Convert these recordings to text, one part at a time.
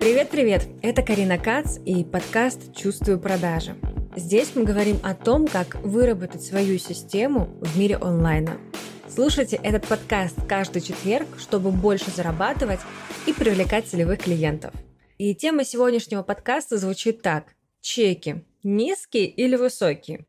Привет-привет! Это Карина Кац и подкаст «Чувствую продажи». Здесь мы говорим о том, как выработать свою систему в мире онлайна. Слушайте этот подкаст каждый четверг, чтобы больше зарабатывать и привлекать целевых клиентов. И тема сегодняшнего подкаста звучит так. Чеки. Низкие или высокие?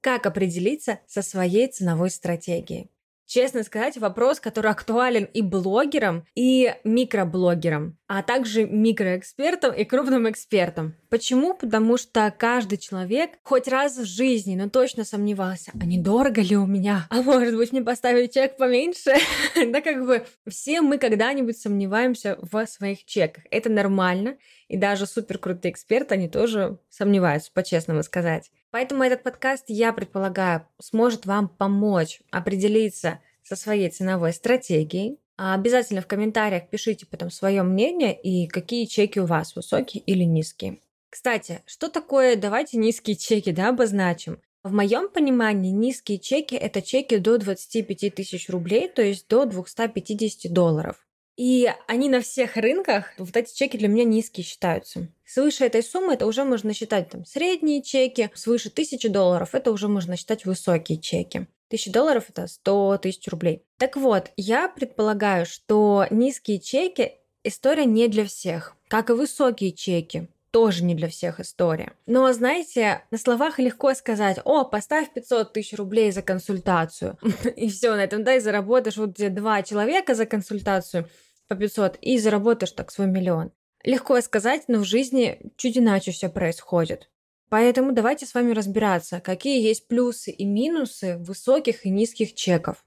Как определиться со своей ценовой стратегией? Честно сказать, вопрос, который актуален и блогерам, и микроблогерам, а также микроэкспертам и крупным экспертам. Почему? Потому что каждый человек хоть раз в жизни, но точно сомневался, а недорого ли у меня? А может быть мне поставить чек поменьше? да как бы все мы когда-нибудь сомневаемся в своих чеках. Это нормально, и даже супер крутые эксперты, они тоже сомневаются, по-честному сказать. Поэтому этот подкаст, я предполагаю, сможет вам помочь определиться со своей ценовой стратегией. А обязательно в комментариях пишите потом свое мнение и какие чеки у вас, высокие или низкие. Кстати, что такое давайте низкие чеки, да, обозначим? В моем понимании низкие чеки – это чеки до 25 тысяч рублей, то есть до 250 долларов. И они на всех рынках, вот эти чеки для меня низкие считаются. Свыше этой суммы это уже можно считать там средние чеки, свыше тысячи долларов это уже можно считать высокие чеки. Тысяча долларов это 100 тысяч рублей. Так вот, я предполагаю, что низкие чеки история не для всех, как и высокие чеки тоже не для всех история. Но, знаете, на словах легко сказать, о, поставь 500 тысяч рублей за консультацию, и все на этом, да, и заработаешь вот два человека за консультацию по 500, и заработаешь так свой миллион. Легко сказать, но в жизни чуть иначе все происходит. Поэтому давайте с вами разбираться, какие есть плюсы и минусы высоких и низких чеков.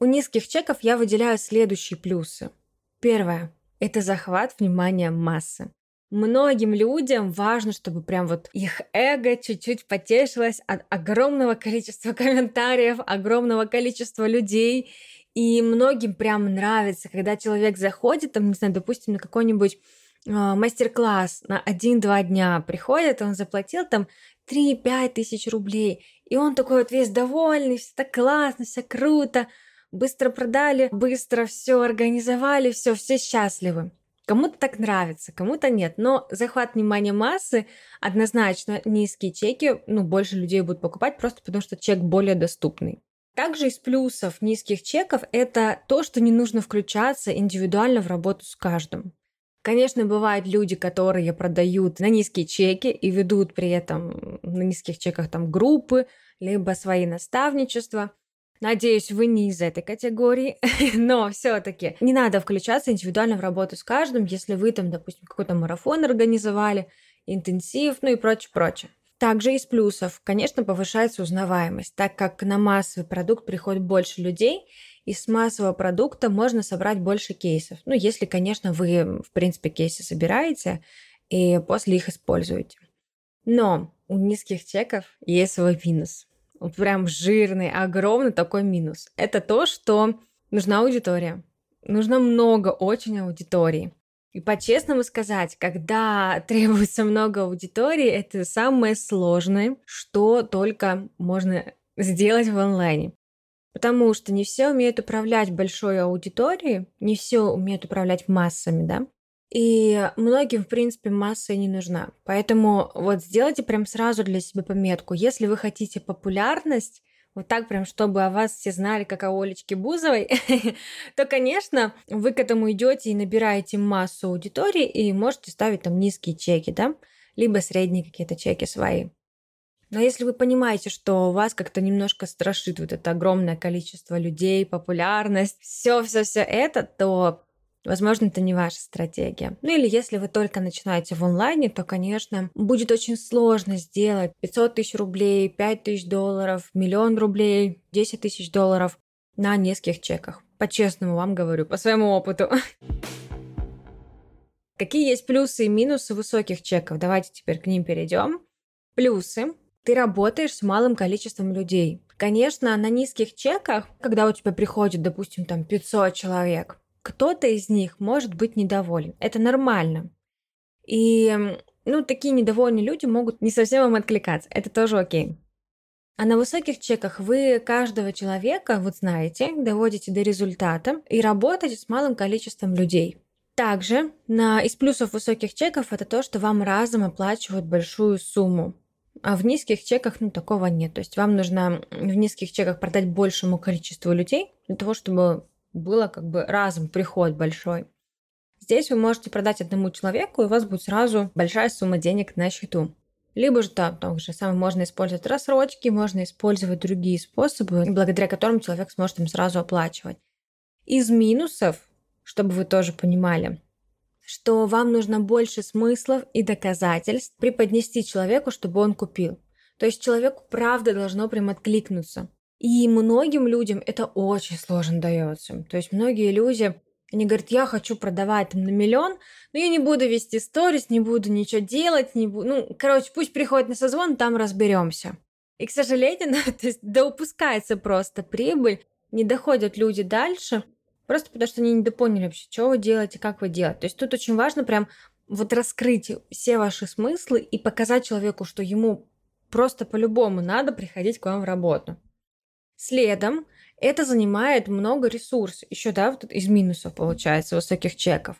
У низких чеков я выделяю следующие плюсы. Первое – это захват внимания массы. Многим людям важно, чтобы прям вот их эго чуть-чуть потешилось от огромного количества комментариев, огромного количества людей. И многим прям нравится, когда человек заходит, там, не знаю, допустим, на какой-нибудь а, мастер-класс на 1-2 дня приходит, он заплатил там 3-5 тысяч рублей, и он такой вот весь довольный, все так классно, все круто, быстро продали, быстро все организовали, все, все счастливы. Кому-то так нравится, кому-то нет. Но захват внимания массы однозначно низкие чеки, ну, больше людей будут покупать просто потому, что чек более доступный. Также из плюсов низких чеков это то, что не нужно включаться индивидуально в работу с каждым. Конечно, бывают люди, которые продают на низкие чеки и ведут при этом на низких чеках там группы, либо свои наставничества. Надеюсь, вы не из этой категории, но все-таки не надо включаться индивидуально в работу с каждым, если вы там, допустим, какой-то марафон организовали, интенсив, ну и прочее, прочее. Также из плюсов, конечно, повышается узнаваемость, так как на массовый продукт приходит больше людей, и с массового продукта можно собрать больше кейсов. Ну, если, конечно, вы, в принципе, кейсы собираете и после их используете. Но у низких чеков есть свой минус. Вот прям жирный, огромный такой минус. Это то, что нужна аудитория. Нужно много очень аудитории. И по-честному сказать, когда требуется много аудитории, это самое сложное, что только можно сделать в онлайне. Потому что не все умеют управлять большой аудиторией, не все умеют управлять массами, да. И многим, в принципе, масса не нужна. Поэтому вот сделайте прям сразу для себя пометку. Если вы хотите популярность, вот так прям, чтобы о вас все знали, как о Олечке Бузовой, то, конечно, вы к этому идете и набираете массу аудитории и можете ставить там низкие чеки, да, либо средние какие-то чеки свои. Но если вы понимаете, что вас как-то немножко страшит вот это огромное количество людей, популярность, все-все-все это, то Возможно, это не ваша стратегия. Ну или если вы только начинаете в онлайне, то, конечно, будет очень сложно сделать 500 тысяч рублей, 5 тысяч долларов, миллион рублей, 10 тысяч долларов на нескольких чеках. По-честному вам говорю, по своему опыту. Какие есть плюсы и минусы высоких чеков? Давайте теперь к ним перейдем. Плюсы ты работаешь с малым количеством людей. Конечно, на низких чеках, когда у тебя приходит, допустим, там 500 человек, кто-то из них может быть недоволен. Это нормально. И, ну, такие недовольные люди могут не совсем вам откликаться. Это тоже окей. А на высоких чеках вы каждого человека, вот знаете, доводите до результата и работаете с малым количеством людей. Также на, из плюсов высоких чеков это то, что вам разом оплачивают большую сумму. А в низких чеках ну, такого нет. То есть вам нужно в низких чеках продать большему количеству людей для того, чтобы было как бы разом приход большой. Здесь вы можете продать одному человеку, и у вас будет сразу большая сумма денег на счету. Либо же там, там же самое можно использовать рассрочки, можно использовать другие способы, благодаря которым человек сможет им сразу оплачивать. Из минусов чтобы вы тоже понимали, что вам нужно больше смыслов и доказательств преподнести человеку, чтобы он купил. То есть человеку правда должно прям откликнуться. И многим людям это очень сложно дается. То есть многие люди, они говорят, я хочу продавать там на миллион, но я не буду вести сторис, не буду ничего делать, не буду... Ну, короче, пусть приходит на созвон, там разберемся. И, к сожалению, то есть да упускается просто прибыль, не доходят люди дальше, Просто потому что они недопоняли вообще, что вы делаете, как вы делаете. То есть тут очень важно прям вот раскрыть все ваши смыслы и показать человеку, что ему просто по-любому надо приходить к вам в работу. Следом это занимает много ресурсов. Еще, да, вот из минусов получается, высоких чеков.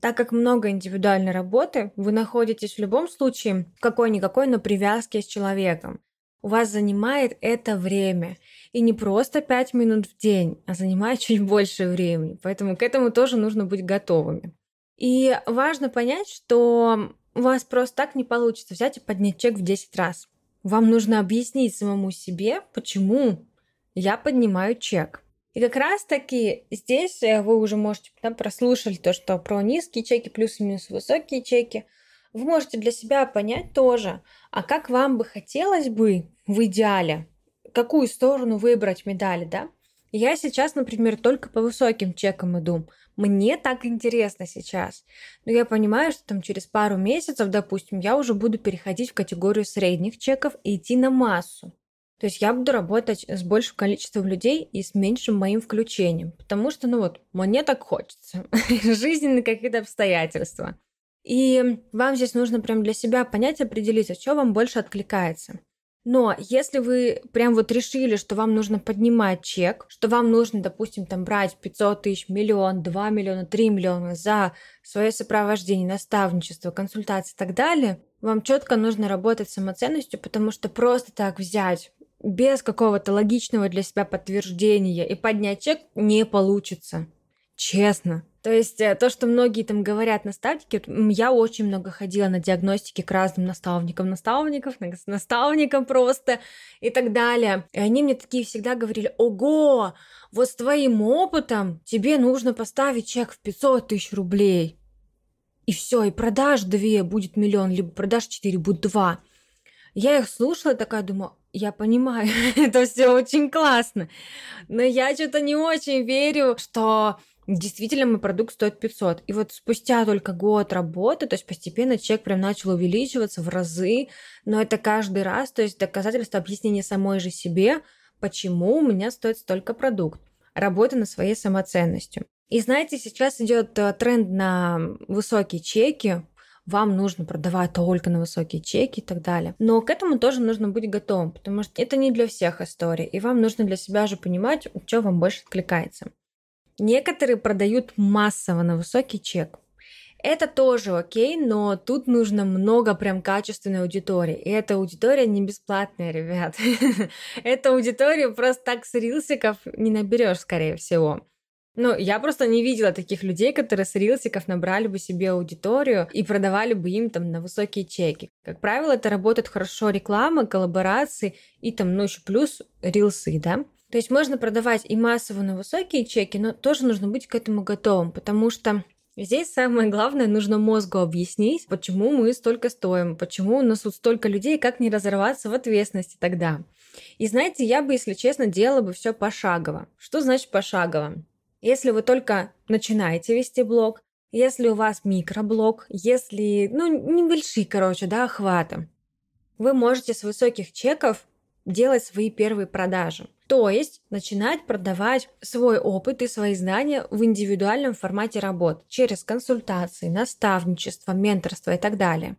Так как много индивидуальной работы, вы находитесь в любом случае какой-никакой, но привязке с человеком. У вас занимает это время. И не просто 5 минут в день, а занимает чуть больше времени. Поэтому к этому тоже нужно быть готовыми. И важно понять, что у вас просто так не получится взять и поднять чек в 10 раз. Вам нужно объяснить самому себе, почему я поднимаю чек. И как раз таки здесь э, вы уже можете да, прослушали то, что про низкие чеки плюс и минус высокие чеки. Вы можете для себя понять тоже, а как вам бы хотелось бы в идеале какую сторону выбрать медали, да? Я сейчас, например, только по высоким чекам иду. Мне так интересно сейчас. Но я понимаю, что там через пару месяцев, допустим, я уже буду переходить в категорию средних чеков и идти на массу. То есть я буду работать с большим количеством людей и с меньшим моим включением. Потому что, ну вот, мне так хочется. Жизненные какие-то обстоятельства. И вам здесь нужно прям для себя понять, определить, а что вам больше откликается. Но если вы прям вот решили, что вам нужно поднимать чек, что вам нужно, допустим, там брать 500 тысяч, миллион, 2 миллиона, 3 миллиона за свое сопровождение, наставничество, консультации и так далее, вам четко нужно работать с самоценностью, потому что просто так взять без какого-то логичного для себя подтверждения и поднять чек не получится. Честно. То есть э, то, что многие там говорят наставники, я очень много ходила на диагностики к разным наставникам, наставников, наставникам просто и так далее. И они мне такие всегда говорили, ого, вот с твоим опытом тебе нужно поставить чек в 500 тысяч рублей. И все, и продаж 2 будет миллион, либо продаж 4 будет 2. Я их слушала, такая думаю, я понимаю, это все очень классно, но я что-то не очень верю, что Действительно, мой продукт стоит 500. И вот спустя только год работы, то есть постепенно чек прям начал увеличиваться в разы, но это каждый раз, то есть доказательство объяснения самой же себе, почему у меня стоит столько продукт. Работа над своей самоценностью. И знаете, сейчас идет э, тренд на высокие чеки, вам нужно продавать только на высокие чеки и так далее. Но к этому тоже нужно быть готовым, потому что это не для всех история, и вам нужно для себя же понимать, что вам больше откликается. Некоторые продают массово на высокий чек. Это тоже окей, но тут нужно много прям качественной аудитории. И эта аудитория не бесплатная, ребят. Эту аудиторию просто так с рилсиков не наберешь, скорее всего. Ну, я просто не видела таких людей, которые с рилсиков набрали бы себе аудиторию и продавали бы им там на высокие чеки. Как правило, это работает хорошо реклама, коллаборации и там, ну, еще плюс рилсы, да. То есть можно продавать и массово на высокие чеки, но тоже нужно быть к этому готовым, потому что Здесь самое главное, нужно мозгу объяснить, почему мы столько стоим, почему у нас тут столько людей, как не разорваться в ответственности тогда. И знаете, я бы, если честно, делала бы все пошагово. Что значит пошагово? Если вы только начинаете вести блог, если у вас микроблог, если, ну, небольшие, короче, да, охваты, вы можете с высоких чеков делать свои первые продажи. То есть начинать продавать свой опыт и свои знания в индивидуальном формате работы через консультации, наставничество, менторство и так далее.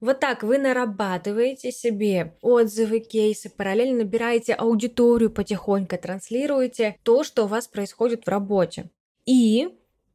Вот так вы нарабатываете себе отзывы, кейсы, параллельно набираете аудиторию потихоньку, транслируете то, что у вас происходит в работе. И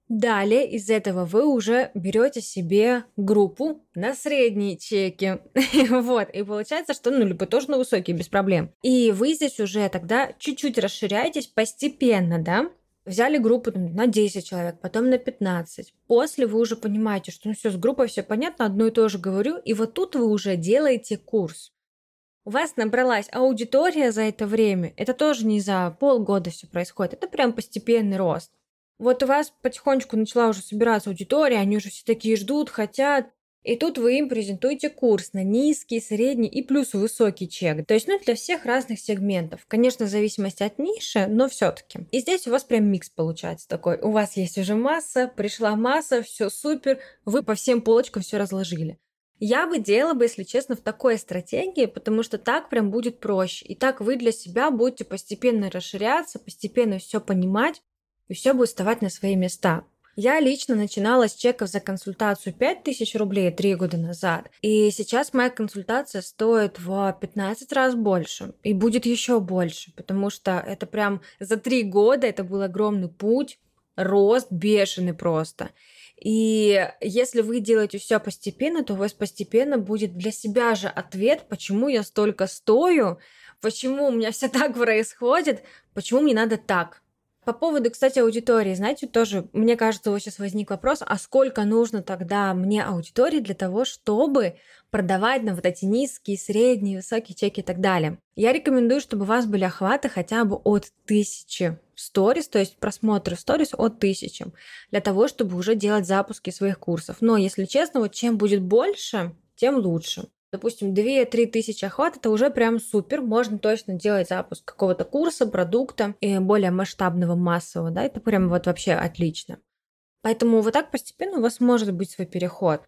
Далее из этого вы уже берете себе группу на средние чеки. вот. И получается, что ну, либо тоже на высокие, без проблем. И вы здесь уже тогда чуть-чуть расширяетесь постепенно, да? Взяли группу на 10 человек, потом на 15. После вы уже понимаете, что ну все, с группой все понятно, одно и то же говорю. И вот тут вы уже делаете курс. У вас набралась аудитория за это время. Это тоже не за полгода все происходит. Это прям постепенный рост. Вот у вас потихонечку начала уже собираться аудитория, они уже все такие ждут, хотят. И тут вы им презентуете курс на низкий, средний и плюс высокий чек. То есть, ну, для всех разных сегментов. Конечно, в зависимости от ниши, но все-таки. И здесь у вас прям микс получается такой. У вас есть уже масса, пришла масса, все супер, вы по всем полочкам все разложили. Я бы делала бы, если честно, в такой стратегии, потому что так прям будет проще. И так вы для себя будете постепенно расширяться, постепенно все понимать, и все будет вставать на свои места. Я лично начинала с чеков за консультацию 5000 рублей три года назад. И сейчас моя консультация стоит в 15 раз больше. И будет еще больше, потому что это прям за три года это был огромный путь, рост бешеный просто. И если вы делаете все постепенно, то у вас постепенно будет для себя же ответ, почему я столько стою, почему у меня все так происходит, почему мне надо так. По поводу, кстати, аудитории, знаете, тоже, мне кажется, вот сейчас возник вопрос, а сколько нужно тогда мне аудитории для того, чтобы продавать на вот эти низкие, средние, высокие чеки и так далее. Я рекомендую, чтобы у вас были охваты хотя бы от тысячи сторис, то есть просмотры сторис от тысячи, для того, чтобы уже делать запуски своих курсов. Но, если честно, вот чем будет больше, тем лучше допустим, 2-3 тысячи охват, это уже прям супер, можно точно делать запуск какого-то курса, продукта и более масштабного, массового, да, это прям вот вообще отлично. Поэтому вот так постепенно у вас может быть свой переход.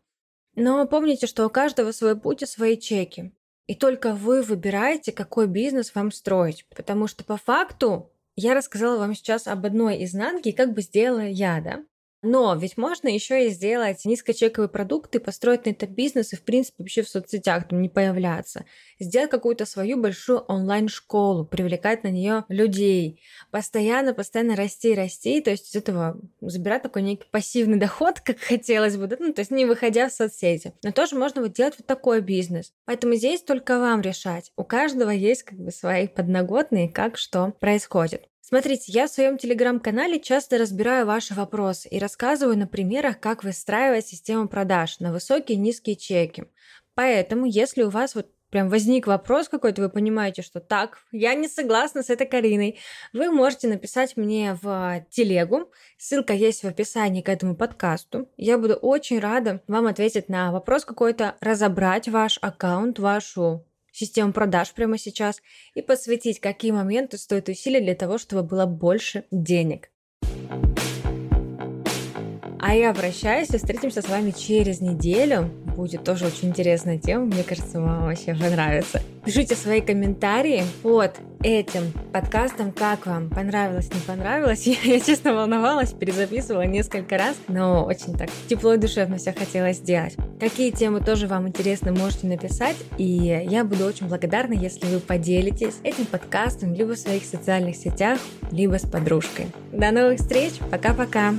Но помните, что у каждого свой путь и свои чеки. И только вы выбираете, какой бизнес вам строить. Потому что по факту я рассказала вам сейчас об одной изнанке, как бы сделала я, да? Но ведь можно еще и сделать низкочековые продукты, построить на это бизнес и, в принципе, вообще в соцсетях там не появляться. Сделать какую-то свою большую онлайн-школу, привлекать на нее людей. Постоянно, постоянно расти расти. То есть из этого забирать такой некий пассивный доход, как хотелось бы, да? ну, то есть не выходя в соцсети. Но тоже можно вот делать вот такой бизнес. Поэтому здесь только вам решать. У каждого есть как бы свои подноготные, как что происходит. Смотрите, я в своем телеграм-канале часто разбираю ваши вопросы и рассказываю на примерах, как выстраивать систему продаж на высокие и низкие чеки. Поэтому, если у вас вот прям возник вопрос какой-то, вы понимаете, что так, я не согласна с этой Кариной, вы можете написать мне в телегу. Ссылка есть в описании к этому подкасту. Я буду очень рада вам ответить на вопрос какой-то, разобрать ваш аккаунт, вашу систему продаж прямо сейчас и посвятить, какие моменты стоят усилий для того, чтобы было больше денег. А я прощаюсь и встретимся с вами через неделю. Будет тоже очень интересная тема, мне кажется, вам вообще понравится. Пишите свои комментарии под этим подкастом, как вам понравилось, не понравилось. Я, я честно волновалась, перезаписывала несколько раз, но очень так тепло и душевно все хотелось сделать. Какие темы тоже вам интересны, можете написать, и я буду очень благодарна, если вы поделитесь этим подкастом либо в своих социальных сетях, либо с подружкой. До новых встреч, пока-пока!